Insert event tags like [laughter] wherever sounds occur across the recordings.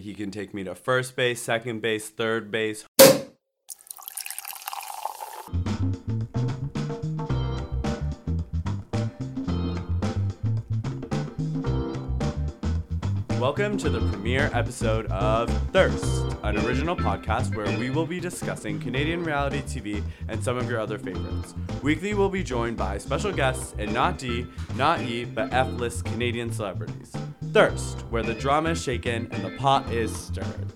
He can take me to first base, second base, third base. Welcome to the premiere episode of Thirst, an original podcast where we will be discussing Canadian reality TV and some of your other favorites. Weekly, we'll be joined by special guests and not D, not E, but F list Canadian celebrities. Thirst, where the drama is shaken and the pot is stirred.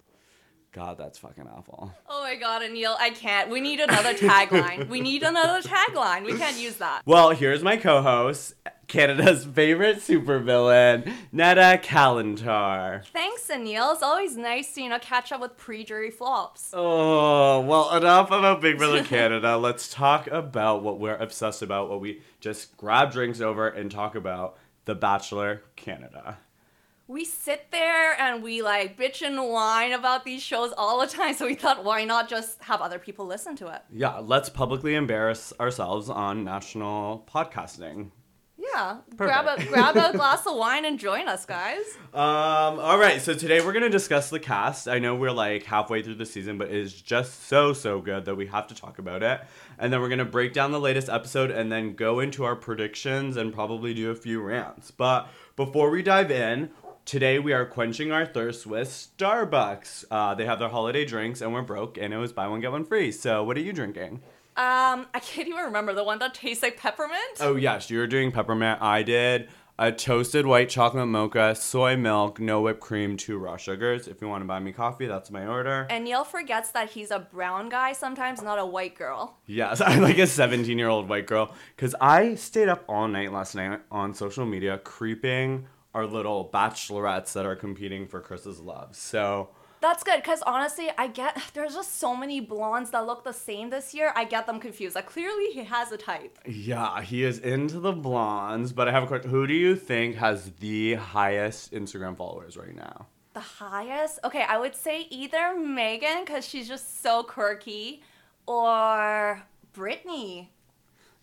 God, that's fucking awful. Oh my god, Anil, I can't. We need another [laughs] tagline. we need another tagline. We can't use that. Well, here's my co host, Canada's favorite supervillain, Neda Kalantar. Thanks, Anil. It's always nice to, you know, catch up with pre-jury flops. Oh, well, enough about Big Brother [laughs] Canada. Let's talk about what we're obsessed about, what we just grab drinks over and talk about The Bachelor Canada. We sit there and we like bitch and whine about these shows all the time, [laughs] so we thought, why not just have other people listen to it? Yeah, let's publicly embarrass ourselves on national podcasting. Yeah, grab a grab a [laughs] glass of wine and join us, guys. Um, all right, so today we're gonna discuss the cast. I know we're like halfway through the season, but it's just so so good that we have to talk about it. And then we're gonna break down the latest episode and then go into our predictions and probably do a few rants. But before we dive in, today we are quenching our thirst with Starbucks. Uh, they have their holiday drinks, and we're broke, and it was buy one get one free. So, what are you drinking? Um, I can't even remember the one that tastes like peppermint. Oh yes, you were doing peppermint. I did a toasted white chocolate mocha, soy milk, no whipped cream, two raw sugars. If you want to buy me coffee, that's my order. And Neil forgets that he's a brown guy sometimes, not a white girl. Yes, [laughs] I'm like a 17 year old white girl because I stayed up all night last night on social media creeping our little bachelorettes that are competing for Chris's love. So That's good because honestly, I get [laughs] there's just so many blondes that look the same this year. I get them confused. Like clearly, he has a type. yeah, he is into the blondes. But I have a question: Who do you think has the highest Instagram followers right now? The highest? Okay, I would say either Megan because she's just so quirky, or Brittany.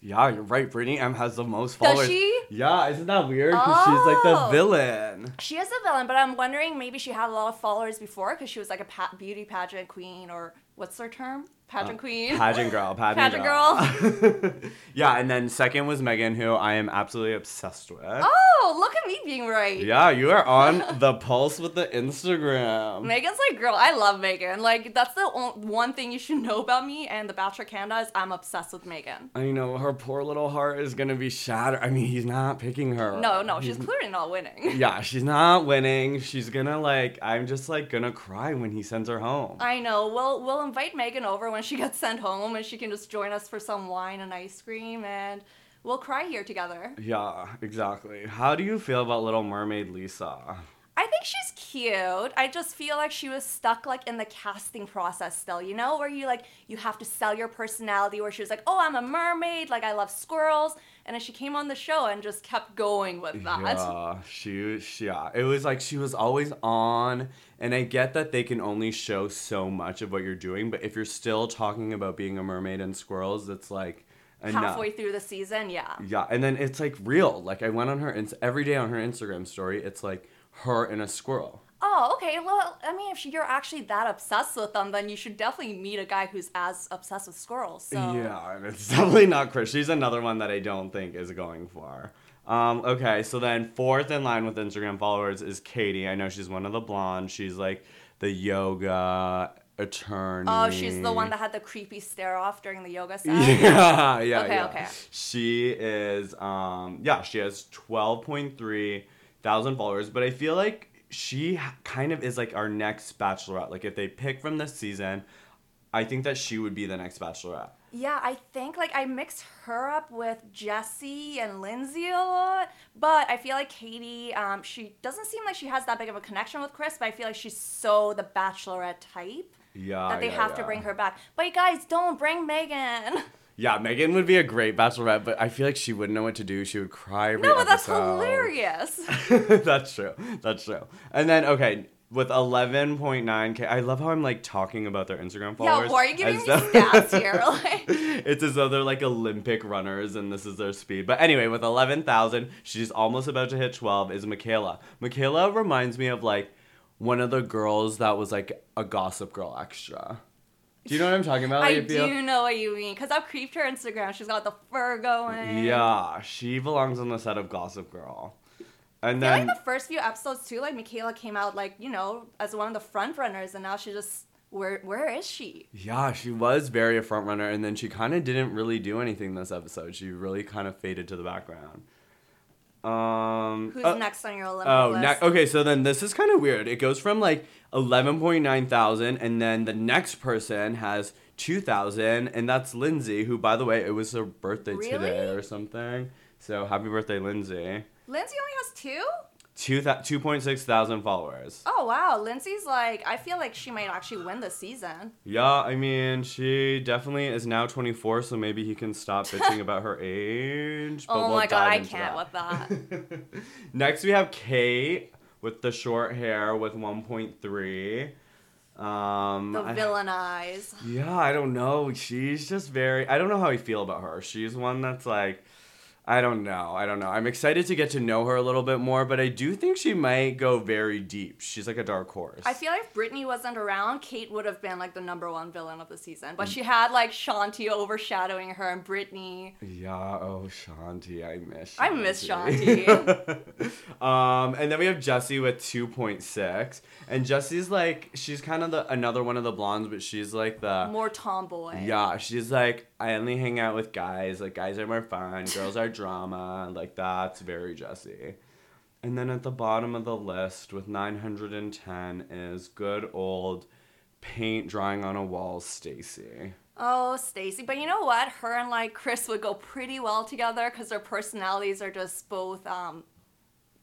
Yeah, you're right. Brittany M has the most followers. Does she? Yeah, isn't that weird? Because she's like the Oh. villain. She is a villain, but I'm wondering maybe she had a lot of followers before because she was like a pa- beauty pageant queen or what's her term? Pageant queen. Uh, Pageant girl, [laughs] pageant, Pageant girl. [laughs] yeah, and then second was Megan, who I am absolutely obsessed with. Oh, look at me being right. Yeah, you are on the pulse with the Instagram. Megan's like, girl, I love Megan. Like, that's the one thing you should know about me and The Bachelor Canada is I'm obsessed with Megan. I know her poor little heart is gonna be shattered. I mean, he's not picking her. No, no, He's- she's clearly not winning. [laughs] Yeah, she's not winning. She's gonna like. I'm just like gonna cry when he sends her home. I know. We'll we'll invite Megan over when she gets sent home, and she can just join us for some wine and ice cream, and we'll cry here together. Yeah, exactly. How do you feel about Little Mermaid Lisa? I think she's cute. I just feel like she was stuck like in the casting process still, you know, where you like you have to sell your personality. Where she was like, "Oh, I'm a mermaid. Like I love squirrels," and she came on the show and just kept going with that. Yeah, she, she, yeah. It was like she was always on, and I get that they can only show so much of what you're doing, but if you're still talking about being a mermaid and squirrels, it's like enough. Halfway through the season, yeah. Yeah, and then it's like real. Like I went on her ins- every day on her Instagram story. It's like her and a squirrel. Oh, okay. Well, I mean, if you're actually that obsessed with them, then you should definitely meet a guy who's as obsessed with squirrels. So. Yeah, and it's [laughs] definitely not Chris. She's another one that I don't think is going far. Um, okay, so then fourth in line with Instagram followers is Katie. I know she's one of the blondes. She's like the yoga attorney. Oh, she's the one that had the creepy stare off during the yoga [laughs] set. Yeah, yeah, Okay, yeah. okay. She is, um, yeah, she has twelve point three thousand followers, but I feel like she kind of is like our next bachelorette. Like if they pick from this season, I think that she would be the next bachelorette. Yeah, I think like I mixed her up with Jesse and Lindsay a lot, but I feel like Katie, um, she doesn't seem like she has that big of a connection with Chris, but I feel like she's so the bachelorette type Yeah, that they yeah, have to bring her back. But you guys, don't bring Megan. [laughs] Yeah, Megan would be a great bachelorette, but I feel like she wouldn't know what to do. She would cry every no, but that's episode. hilarious. [laughs] that's true. That's true. And then okay, with 11.9k, I love how I'm like talking about their Instagram followers. Yeah, why are you giving me though- stats here? [laughs] [laughs] Like, it's as though they're like Olympic runners and this is their speed. But anyway, with 11,000, she's almost about to hit 12 is Michaela. Michaela reminds me of like one of the girls that was like a Gossip Girl extra. Do you know what I'm talking about? I do know what you mean because I've creeped her Instagram. She's got the fur going. Yeah, she belongs on the set of Gossip Girl. And I feel then like the first few episodes too, like Michaela came out like you know as one of the front runners, and now she just where where is she? yeah, she was very a front runner, and then she kind of didn't really do anything this episode. She really kind of faded to the background. Um, Who's oh- next on your Olympic Oh, list? ne- okay. So then this is kind of weird. It goes from like eleven point nine thousand, and then the next person has two thousand, and that's Lindsay, who, by the way, it was her birthday today or something. So happy birthday, Lindsay. Lindsay only has two. Two th- two point six thousand followers. Oh wow, Lindsay's like I feel like she might actually win this season. Yeah, I mean, she definitely is now 24, so maybe he can stop [laughs] bitching about her age. but oh we'll my god, I can't that. with that. [laughs] Next, we have Kate with the short hair with 1.3. Um, the I- villain eyes. yeah, I don't know. She's just very. I don't know how I feel about her. She's one that's like. I don't know. I don't know. I'm excited to get to know her a little bit more, but I do think she might go very deep. She's like a dark horse. I feel like if Brittany wasn't around, Kate would have been like the number one villain of the season. Mm. But she had like Shanti overshadowing her and Brittany. Yeah, oh Shanti, I miss. I miss [laughs] um, and then we have Jessie with two point six, and Jessie's like she's kind of the another one of the blondes, but she's like the More tomboy. yeah, she's like I only hang out with guys. Like guys are more fun, girls are drama. Like that's very Jessie. And then at the bottom of the list with 910 is good old paint drying on a wall Stacy. Oh, Stacy. But you know what? Her and like Chris would go pretty well together because their personalities are just both um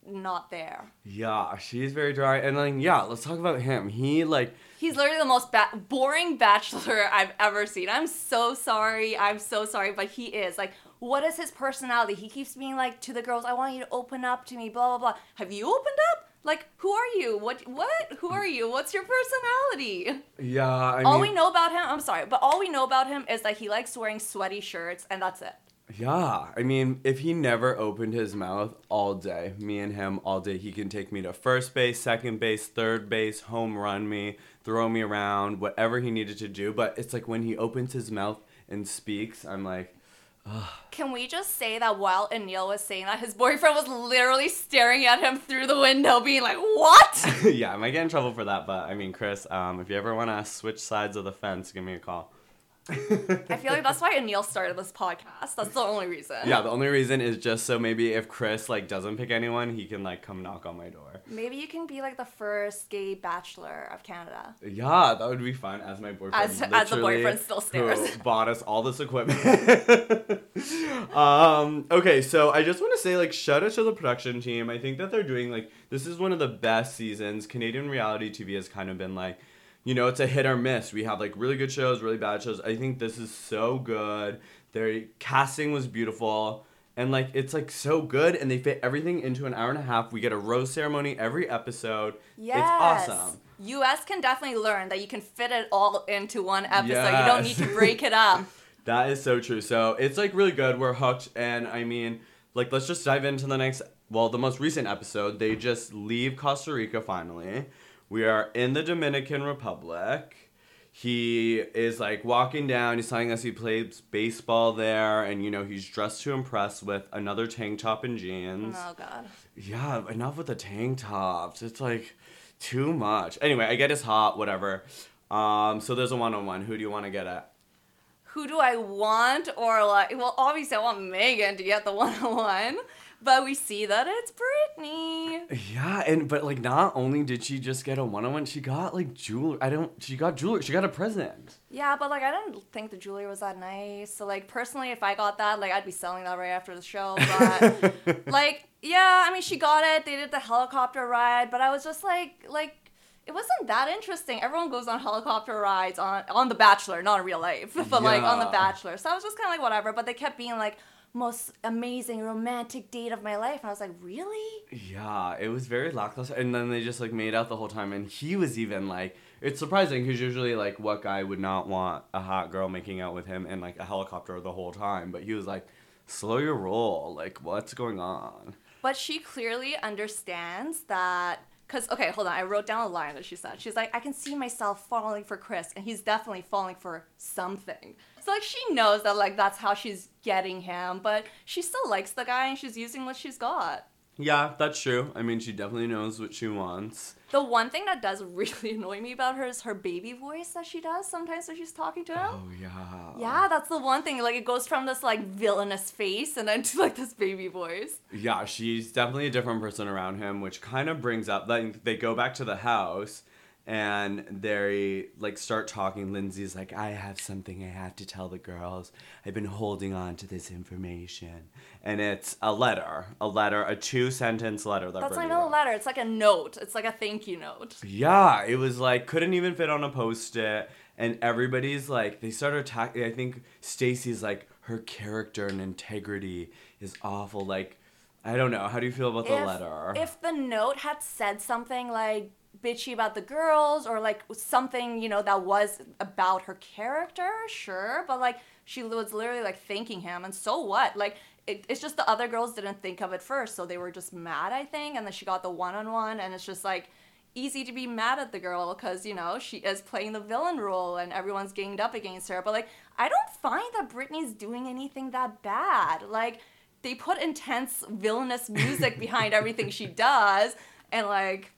not there. Yeah, she's very dry. And then yeah, let's talk about him. He like He's literally the most ba- boring bachelor [laughs] I've ever seen. I'm so sorry. I'm so sorry, but he is. Like, what is his personality? He keeps being like to the girls, "I want you to open up to me." Blah blah blah. Have you opened up? Like, who are you? What? What? Who are you? What's your personality? yeah, I all mean, we know about him, I'm sorry, but all we know about him is that he likes wearing sweaty shirts, and that's it. Yeah, I mean, if he never opened his mouth all day, me and him all day, he can take me to first base, second base, third base, home run me, throw me around, whatever he needed to do. But it's like when he opens his mouth and speaks, I'm like, Can we just say that while Anil was saying that, his boyfriend was literally staring at him through the window, being like, "What?" [laughs] yeah, I might get in trouble for that. But I mean, Chris, um, if you ever want to switch sides of the fence, give me a call. I feel like that's why Anil started this podcast. That's the only reason. Yeah, the only reason is just so maybe if Chris like doesn't pick anyone, he can like come knock on my door. Maybe you can be like the first gay bachelor of Canada. Yeah, that would be fun. As my boyfriend, As- as the boyfriend still stares. [laughs] bought us all this equipment. [laughs] um. Okay, so I just want to say like shout out to the production team. I think that they're doing like this is one of the best seasons. Canadian reality TV has kind of been like. You know, it's a hit or miss. We have like really good shows, really bad shows. I think this is so good. Their casting was beautiful. And like it's like so good and they fit everything into an hour and a half. We get a rose ceremony every episode. Yes. It's awesome. US can definitely learn that you can fit it all into one episode. Yes. You don't need to break it up. [laughs] That is so true. So it's like really good. We're hooked, and I mean, like, let's just dive into the next. Well, the most recent episode, they just leave Costa Rica finally. We are in the Dominican Republic. He is like walking down. He's telling us he plays baseball there, and you know he's dressed to impress with another tank top and jeans. Oh god. Yeah, enough with the tank tops. It's like too much. Anyway, I get his hot, whatever. Um, so there's a one on one. Who do you want to get at? Who do I want or like well obviously I want Megan to get the one on one. But we see that it's Brittany. Yeah, and but like not only did she just get a one on one, she got like jewelry. I don't. She got jewelry. She got a present. Yeah, but like I didn't think the jewelry was that nice. So like personally, if I got that, like I'd be selling that right after the show. But [laughs] like, yeah, I mean, she got it. They did the helicopter ride, but I was just like, like it wasn't that interesting. Everyone goes on helicopter rides on on The Bachelor, not in real life, [laughs] but like on The Bachelor. So I was just kind of like whatever. But they kept being like most amazing romantic date of my life, and I was like, really? Yeah, it was very lackluster. And then they just like made out the whole time, and he was even like, it's surprising because usually like what guy would not want a hot girl making out with him in like a helicopter the whole time, but he was like, slow your roll. Like what's going on? But she clearly understands that Cause okay, hold on. I wrote down a line that she said. She's like, I can see myself falling for Chris, and he's definitely falling for something. So like she knows that like that's how she's getting him, but she still likes the guy and she's using what she's got. Yeah, that's true. I mean, she definitely knows what she wants. The one thing that does [laughs] really annoy me about her is her baby voice that she does sometimes when she's talking to him. Oh yeah. Yeah, that's the one thing. Like it goes from this like villainous face and then to like this baby voice. Yeah, she's definitely a different person around him, which kind of brings up like they go back to the house and they like start talking. Lindsay's like, I have something I have to tell the girls. I've been holding on to this information. And it's a letter. A letter, a two sentence letter that That's not a letter. It's like a note. It's like a thank you note. Yeah, it was like couldn't even fit on a post it, and everybody's like they started attacking. I think Stacy's like her character and integrity is awful. Like, I don't know. How do you feel about the if, letter? If the note had said something like bitchy about the girls or like something, you know, that was about her character, sure. But like she was literally like thanking him, and so what? Like it, it's just the other girls didn't think of it first, so they were just mad, I think, and then she got the one on one, and it's just like easy to be mad at the girl because you know she is playing the villain role and everyone's ganged up against her but like i don't find that brittany's doing anything that bad like they put intense villainous music behind everything she does and like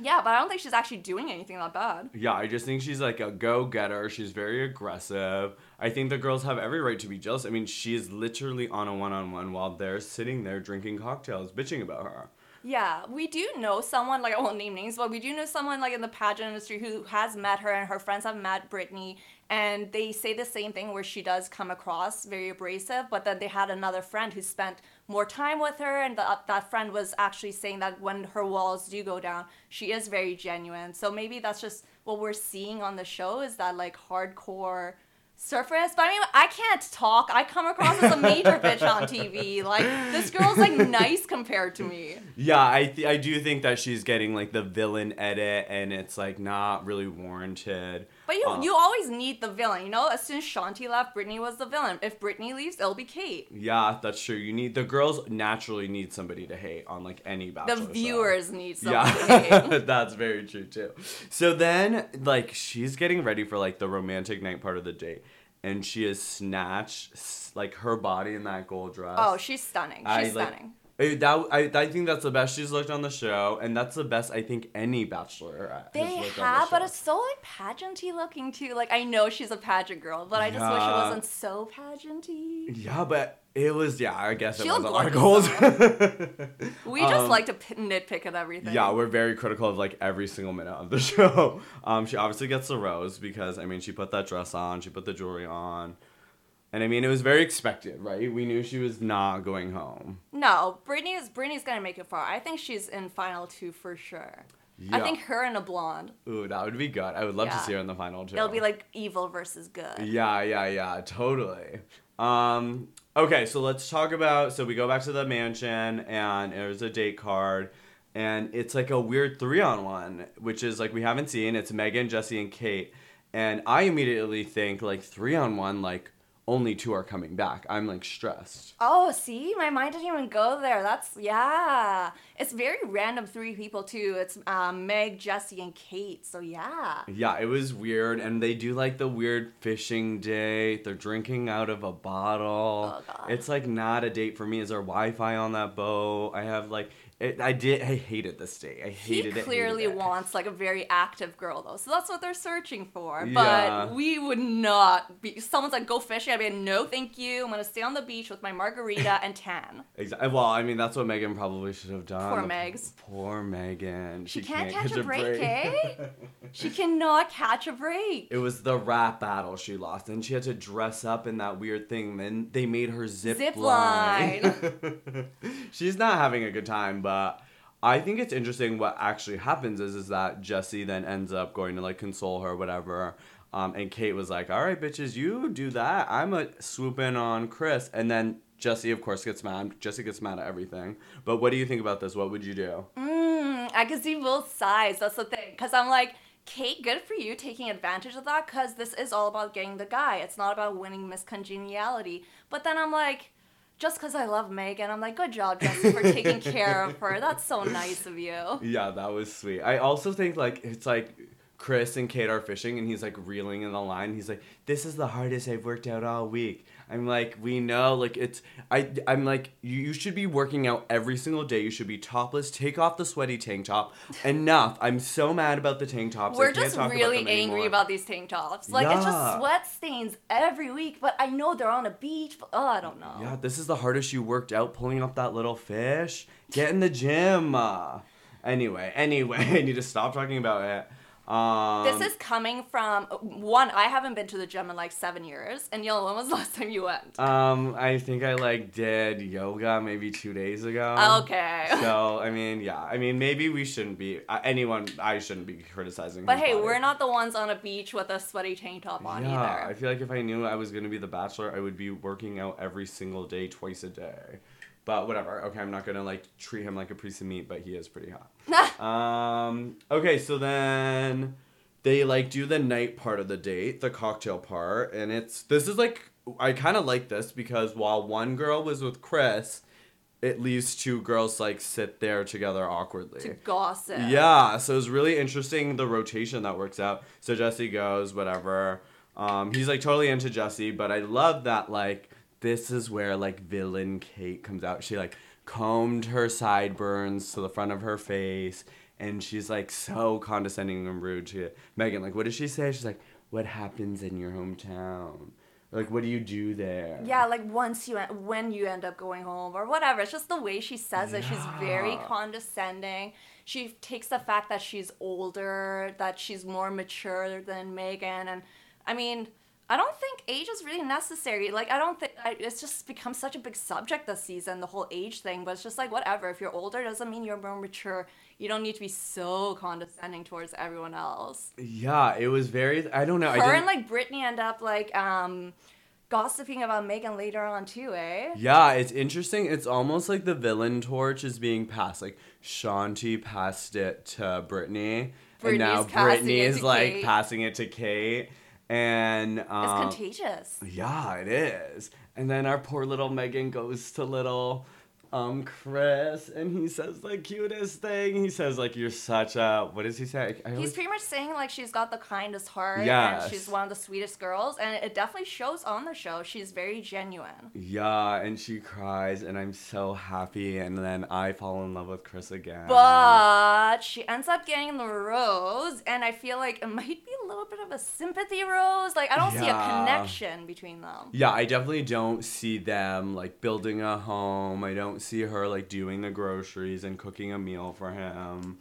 yeah but i don't think she's actually doing anything that bad yeah, I just think she's like a go getter. She's very aggressive. I think the girls have every right to be jealous. I mean, she is literally on a one on one while they're sitting there drinking cocktails, bitching about her. Yeah, we do know someone, like I won't name names, but we do know someone like in the pageant industry who has met her and her friends have met Brittany and they say the same thing where she does come across very abrasive, but then they had another friend who spent more time with her and the, uh, that friend was actually saying that when her walls do go down, she is very genuine. So maybe that's just what we're seeing on the show is that like hardcore surface. But I mean, I can't talk. I come across as a major [laughs] bitch on TV. Like this girl's like nice compared to me. Yeah, I th- I do think that she's getting like the villain edit, and it's like not really warranted. But you Uh, you always need the villain, you know? As soon as Shanti left, Brittany was the villain. If Brittany leaves, it'll be Kate. Yeah, that's true. You need the girls naturally need somebody to hate on like any The bachelor. show. viewers need someone to Yeah, [laughs] hate. that's very true too. So then, like, she's getting ready for like the romantic night part of the date, and she has snatched like her body in that gold dress. Oh, she's stunning. She's I, like, stunning. That I, I think that's the best she's looked on the show, and that's the best I think any bachelor has They looked on the have, but it's so like pageanty looking too. Like I know she's a pageant girl, but I just wish it wasn't so pageanty. Yeah, but it was yeah. I guess it She was a lot of gold. We just Um, like to p- nitpick at everything. Yeah, we're very critical of like every single minute of the [laughs] show. Um, she obviously gets the rose because I mean she put that dress on, she put the jewelry on, and I mean it was very expected, right? We knew she was not going home. No, Brittany's Brittany's gonna make it far. I think she's in final two for sure. Yeah. I think her and a blonde. Ooh, that would be good. I would love to see her in the final two. It'll be like evil versus good. Yeah, yeah, yeah, totally. Um, okay, so let's talk about. So we go back to the mansion, and there's a date card, and it's like a weird three on one, which is like we haven't seen. It's Megan, Jesse, and Kate, and I immediately think like three on one, like only two are coming back. I'm like stressed. Oh, see, my mind didn't even go there. That's yeah. It's very random three people too. It's um, Meg, Jesse, and Kate. So yeah. Yeah, it was weird, and they do like the weird fishing date. They're drinking out of a bottle. Oh, God. It's like not a date for me. Is there Wi-Fi on that boat? I have like, it, I did. I hated this date. I He hated it. clearly hated it. wants like a very active girl though, so that's what they're searching for. Yeah. But we would not be. Someone's like, "Go fishing." I'd be, like, "No, thank you. I'm gonna stay on the beach with my margarita and tan." [laughs] Exactly. Well, I mean, that's what Megan probably should have done. Poor Megs. Poor Megan. She can't catch a break, eh? [laughs] She cannot catch a break. It was the rap battle she lost, and she had to dress up in that weird thing. Then they made her zip, Zip line. [laughs] She's not having a good time, but I think it's interesting. What actually happens is, is that Jesse then ends up going to like console her, whatever. Um, and Kate was like, "All right, bitches, you do that. I'm a swoop in on Chris." And then Jesse, of course, gets mad. Jesse gets mad at everything. But what do you think about this? What would you do? Mm, I can see both sides. That's the thing. Because I'm like, Kate, good for you taking advantage of that. Because this is all about getting the guy. It's not about winning Miss Congeniality. But then I'm like, just because I love Megan, I'm like, good job, Jesse, for taking care of her. That's so nice of you. Yeah, that was sweet. I also think like it's like Chris and Kate are fishing and he's like reeling in the line. He's like, This is the hardest I've worked out all week. I'm like, we know, like it's I I'm like, you, you should be working out every single day. You should be topless. Take off the sweaty tank top. [laughs] Enough. I'm so mad about the tank tops. We're just about really them angry anymore. about these tank tops. Like it's just sweat stains every week, but I know they're on a beach. But, oh, I don't know. Yeah, this is the hardest you worked out pulling up that little fish. Get in the gym. Uh, [laughs] anyway, anyway, [laughs] I need to stop talking about it. Um, This is coming from one. I haven't been to the gym in like seven years. And Yellow, when was the last time you went? Um, I think I like did yoga maybe two days ago. okay. [laughs] So I mean, yeah, I mean, maybe we shouldn't be uh, anyone. I shouldn't be criticizing. But hey, body. we're not the ones on a beach with a sweaty tank top on Yeah, I feel like if I knew I was gonna be the bachelor, I would be working out every single day, twice a day. But whatever. Okay, I'm not gonna like treat him like a piece of meat, but he is pretty hot. [laughs] um. Okay, so then they like do the night part of the date, the cocktail part, and it's this is like I kind of like this because while one girl was with Chris, it leaves two girls like sit there together awkwardly. to gossip. Yeah, so it's really interesting the rotation that works out. So Jesse goes, whatever. Um, he's like totally into Jesse, but I love that like this is where like villain Kate comes out. She like combed her sideburns to the front of her face, and she's like so condescending and rude to Megan. Like, what does she say? She's like, "What happens in your hometown? Like, what do you do there?" Yeah, like once you en- when you end up going home or whatever. It's just the way she says it. She's very condescending. She takes the fact that she's older, that she's more mature than Megan, and I mean, I don't think age is really necessary. Like, I don't think it's just become such a big subject this season, the whole age thing. But it's just like whatever. If you're older, doesn't mean you're more mature. You don't need to be so condescending towards everyone else. Yeah, it was very. I don't know. Her and like Brittany end up like um gossiping about Megan later on too, eh? Yeah, it's interesting. It's almost like the villain torch is being passed. Like Shanti passed it to Brittany, and now Brittany's Brittany it is like Kate. passing it to Kate. And It's um, contagious. yeah, it is. And then our poor little Megan goes to little um Chris, and he says the cutest thing. He says like you're such a what does he say? I He's always- pretty much saying like she's got the kindest heart Yeah, and she's one of the sweetest girls and it definitely shows on the show. She's very genuine. yeah, and she cries, and I'm so happy. And then I fall in love with Chris again. But she ends up getting the rose and I feel like it might be a little bit of a sympathy rose. Like I don't see a connection between them. Yeah, I definitely don't see them like building a home. I don't see her like doing the groceries and cooking a meal for him.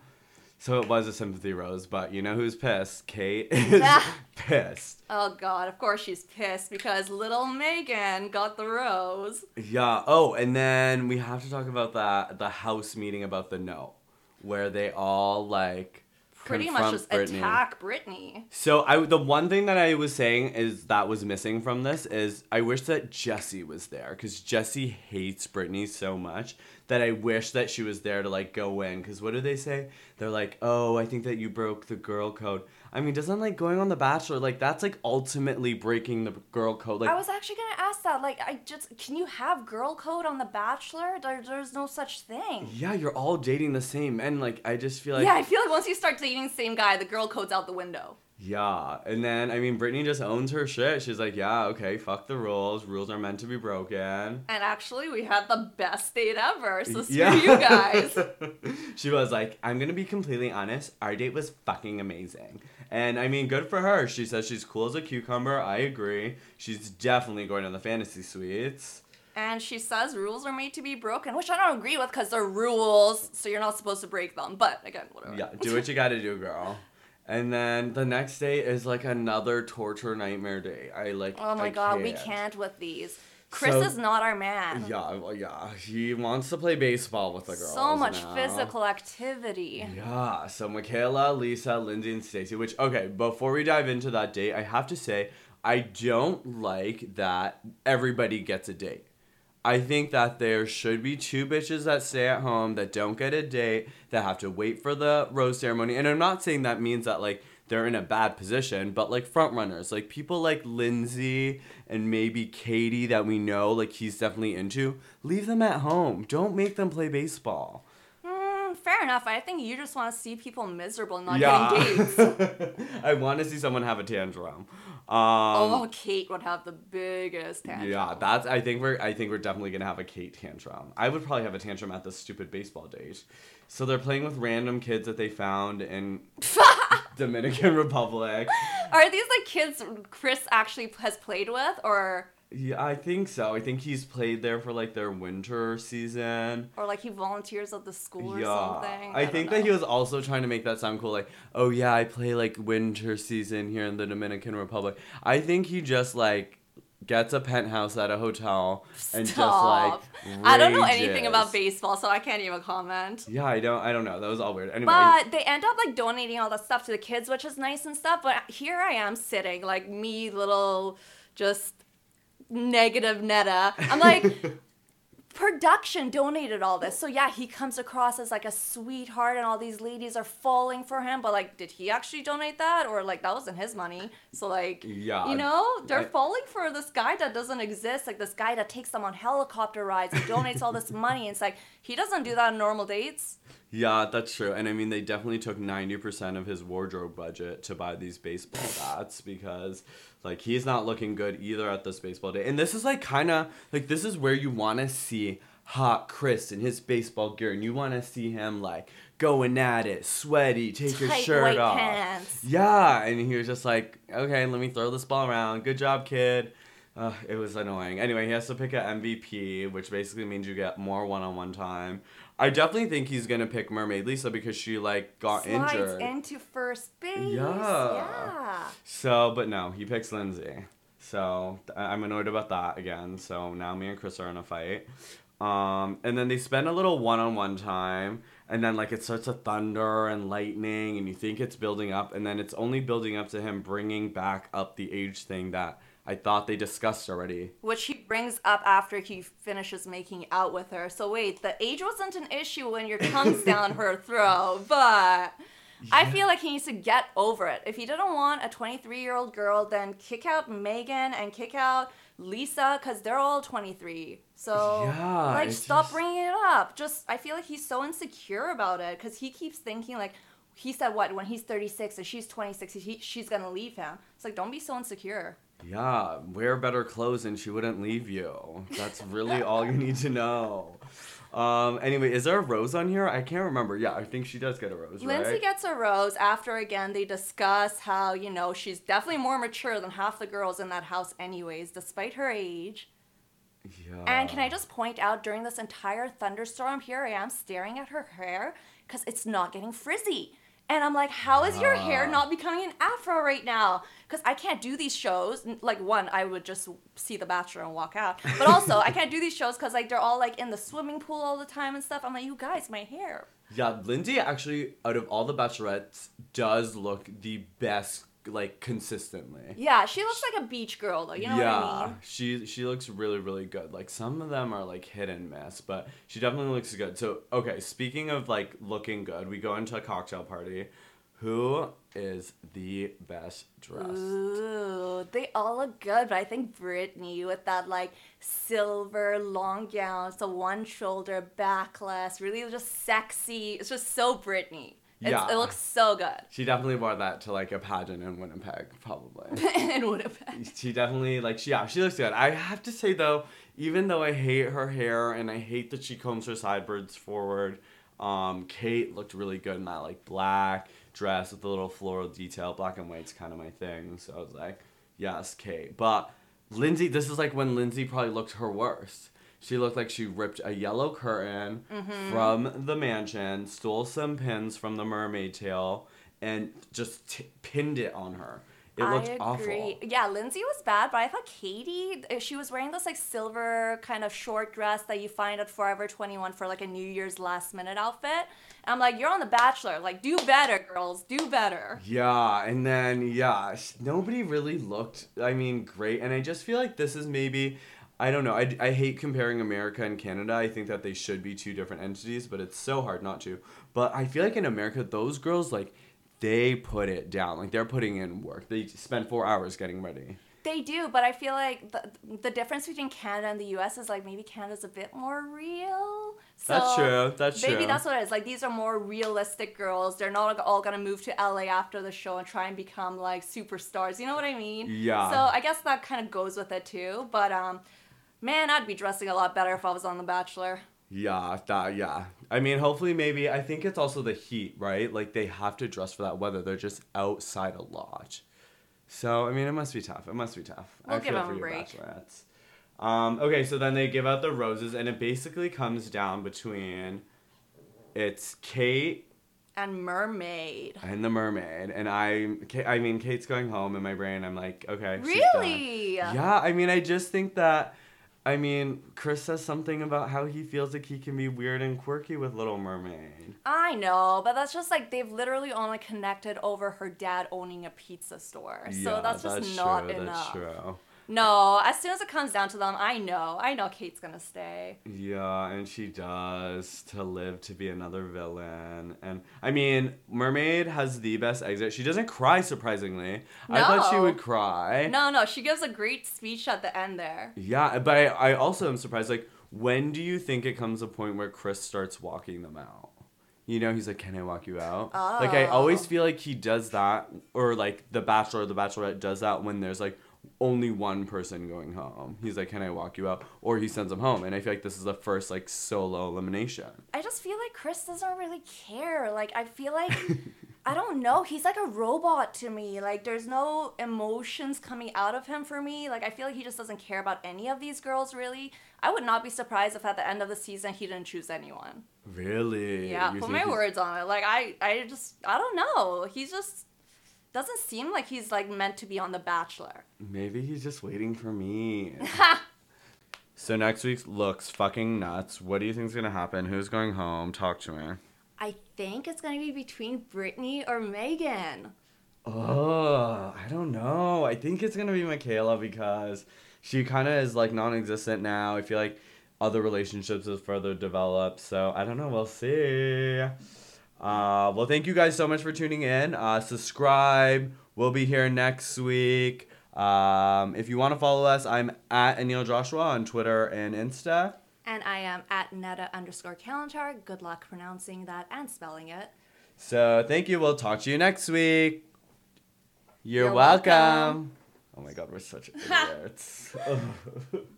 So it was a sympathy rose, but you know who's pissed? Kate is [laughs] pissed. Oh god, of course she's pissed because little Megan got the rose. Yeah. Oh, and then we have to talk about that the house meeting about the note where they all like Pretty much just Brittany. attack Brittany. So I the one thing that I was saying is that was missing from this is I wish that Jesse was there because Jesse hates Brittany so much that I wish that she was there to like go in because what do they say? They're like, oh, I think that you broke the girl code. I mean, doesn't like going on the Bachelor like that's like ultimately breaking the girl code? Like I was actually gonna ask that. Like, I just can you have girl code on The Bachelor? There, there's no such thing. yeah, you're all dating the same men. Like I just feel like yeah, I feel like once you start dating the same guy, the girl code's out the window. Yeah, and then I mean, Brittany just owns her shit. She's like, yeah, okay, fuck the rules. Rules are meant to be broken. And actually, we had the best date ever. So screw Yeah. you guys. [laughs] she was like, I'm gonna be completely honest. Our date was fucking amazing, and I mean, good for her. She says she's cool as a cucumber. I agree. She's definitely going to the fantasy suites. And she says rules are made to be broken, which I don't agree with because they're rules, so you're not supposed to break them. But again, whatever. Yeah, do what you gotta do, girl. And then the next day is like another torture nightmare day. I like. Oh my I god, we can't with these. Chris So- is not our man. Yeah, well, yeah. He wants to play baseball with the girls. so much now. physical activity. Yeah, so Michaela, Lisa, Lindsay, and Stacy. Which okay, before we dive into that date, I have to say I don't like that everybody gets a date. I think that there should be two bitches that stay at home that don't get a date that have to wait for the rose ceremony. And I'm not saying that means that like they're in a bad position, but like front runners, like people like Lindsay and maybe Katie that we know, like he's definitely into, leave them at home. Don't make them play baseball. Mm, fair enough. I think you just want to see people miserable and not getting dates. [laughs] I want to see someone have a tantrum. Um, oh, Kate would have the biggest tantrum. Yeah, that's. I think we're. I think we're definitely gonna have a Kate tantrum. I would probably have a tantrum at this stupid baseball date. So they're playing with random kids that they found in [laughs] Dominican Republic. Are these like kids Chris actually has played with, or? Yeah, I think so. I think he's played there for like their winter season. Or like he volunteers at the school or something. I, I think that he was also trying to make that sound cool. Like, oh yeah, I play like winter season here in the Dominican Republic. I think he just like gets a penthouse at a hotel and Stop. just like. I don't know anything about baseball, so I can't even comment. Yeah, I don't. I don't know. That was all weird. Anyway. But they end up like donating all that stuff to the kids, which is nice and stuff. But here I am sitting, like me, little, just negative Neda. I'm like, [laughs] production donated all this. So yeah, he comes across as like a sweetheart, and all these ladies are falling for him. But like, did he actually donate that, or like that wasn't his money? So like, Yeah, you know, they're I- falling for this guy that doesn't exist. Like this guy that takes them on helicopter rides and donates all this money. And it's like he doesn't do that on normal dates. Yeah, that's true. And I mean, they definitely took 90% of his wardrobe budget to buy these baseball bats because, like, he's not looking good either at this baseball day. And this is, like, kind of, like, this is where you want to see hot Chris in his baseball gear. And you want to see him, like, going at it, sweaty, take his Tight shirt off. pants. Yeah. And he was just like, okay, let me throw this ball around. Good job, kid. Uh, it was annoying. Anyway, he has to pick an MVP, which basically means you get more one-on-one time. I definitely think he's gonna pick Mermaid Lisa because she like got Slides injured. into first base. Yeah. Yeah. So, but no, he picks Lindsay. So I'm annoyed about that again. So now me and Chris are in a fight. Um, and then they spend a little one-on-one time, and then like it starts to thunder and lightning, and you think it's building up, and then it's only building up to him bringing back up the age thing that I thought they discussed already. Which he brings up after he finishes making out with her. So wait, the age wasn't an issue when your tongue's [laughs] down her throat, but I feel like he needs to get over it. If he didn't want a 23 year old girl, then kick out Megan and kick out Lisa because they're all 23. So Yeah, like stop just- bringing it up. Just I feel like he's so insecure about it because he keeps thinking like. He said what when he's 36 and she's 26, he, she's gonna leave him. It's like don't be so insecure. Yeah, wear better clothes and she wouldn't leave you. That's really all you need to know. Um, anyway, is there a rose on here? I can't remember. Yeah, I think she does get a rose, Lindsay right? gets a rose after again they discuss how, you know, she's definitely more mature than half the girls in that house anyways, despite her age. yeah. And can I just point out during this entire thunderstorm, here I am staring at her hair because it's not getting frizzy. And I'm like, how is your hair ah. not becoming an afro right now? Because I can't do these shows. Like, one, I would just see The Bachelor and walk out. But also, I can't do these shows because, like, they're all, like, in the swimming pool all the time and stuff. I'm like, you guys, my hair. Yeah, Lindsay actually, out of all the bachelorettes, does look the best, like consistently. Yeah, she looks like a beach girl, though. You know yeah, what I mean? Yeah. She she looks really really good. Like some of them are like hit and miss, but she definitely looks good. So okay, speaking of like looking good, we go into a cocktail party. Who is the best dressed? Ooh, they all look good, but I think Brittany with that like silver long gown, so one shoulder backless, really just sexy. It's just so Brittany. Yeah. It looks so good. She definitely wore that to like a pageant in Winnipeg, probably. [laughs] in Winnipeg. [laughs] she definitely like she yeah she looks good. I have to say though, even though I hate her hair and I hate that she combs her sideburns forward, um, Kate looked really good in that like black dress with the little floral detail. Black and white's kind of my thing, so I was like, yes, Kate. But Lindsay, this is like when Lindsay probably looked her worst. She looked like she ripped a yellow curtain from the mansion, stole some pins from the mermaid tail, and just t- pinned it on her. It looked I awful. Yeah, Lindsay was bad, but I thought Katie, uh, she was wearing this like silver kind of short dress that you find at Forever 21 for like a New Year's last minute outfit. And I'm like, you're on The Bachelor. Like, do better, girls. Do better. Yeah, and then yeah, nobody really looked. I mean, great, and I just feel like this is maybe. I don't know. I, I hate comparing America and Canada. I think that they should be two different entities, but it's so hard not to. But I feel like in America, those girls like they put it down. Like they're putting in work. They spend four hours getting ready. They do, but I feel like the, the difference between Canada and the US is like maybe Canada's a bit more real. So That's true. That's maybe true. Maybe that's what it is. Like these are more realistic girls. They're not all gonna move to LA after the show and try and become like superstars. You know what I mean? Yeah. So I guess that kind of goes with it too. But um, man, I'd be dressing a lot better if I was on The Bachelor. Yeah, that yeah. I mean, hopefully, maybe. I think it's also the heat, right? Like they have to dress for that weather. They're just outside a lot. So I mean, it must be tough. It must be tough. We'll I give them a break. Um, okay, so then they give out the roses, and it basically comes down between it's Kate And Mermaid. and the mermaid, and I. I mean, Kate's going home in my brain. I'm like, okay. Really? Yeah, I mean, I just think that. I mean, Chris says something about how he feels like he can be weird and quirky with Little Mermaid. I know, but that's just like they've literally only connected over her dad owning a pizza store. so that's just not true, enough. That's true. No, as soon as it comes down to them, I know. I know Kate's gonna stay. Yeah, and she does to live to be another villain. And I mean, Mermaid has the best exit. She doesn't cry surprisingly. I thought she would cry. No, no, she gives a great speech at the end there. Yeah, but I, I also am surprised. Like, when do you think it comes a point where Chris starts walking them out? You know, he's like, "Can I walk you out?" Like, I always Oh. feel like he does that, or like the Bachelor or the Bachelorette does that when there's like only one person going home. He's like, "Can I walk you out?" Or he sends them home, and I feel like this is the first like solo elimination. I just feel like Chris doesn't really care. Like I feel like I don't know. He's like a robot to me. Like there's no emotions coming out of him for me. Like I feel like he just doesn't care about any of these girls really. I would not be surprised if at the end of the season he didn't choose anyone. Really? Yeah, You put my he's- words on it. Like I I just I don't know. He's just doesn't seem like he's like meant to be on The Bachelor. Maybe he's just waiting for me. [laughs] so next week looks fucking nuts. What do you think's gonna happen? Who's going home? Talk to me. I think it's gonna be between Brittany or Megan. Oh, I don't know. I think it's gonna be Michaela because she kind of is like non-existent now. I feel like other relationships is further developed. So I don't know. We'll see. Uh, well, thank you guys so much for tuning in. Uh, subscribe. We'll be here next week. Um, if you want to follow us, I'm at Anil Joshua on Twitter and Insta. And I am at neda underscore Kalantar. Good luck pronouncing that and spelling it. So thank you. We'll talk to you next week. You're, You're welcome. welcome. Oh my god, we're such [laughs] idiots. [laughs]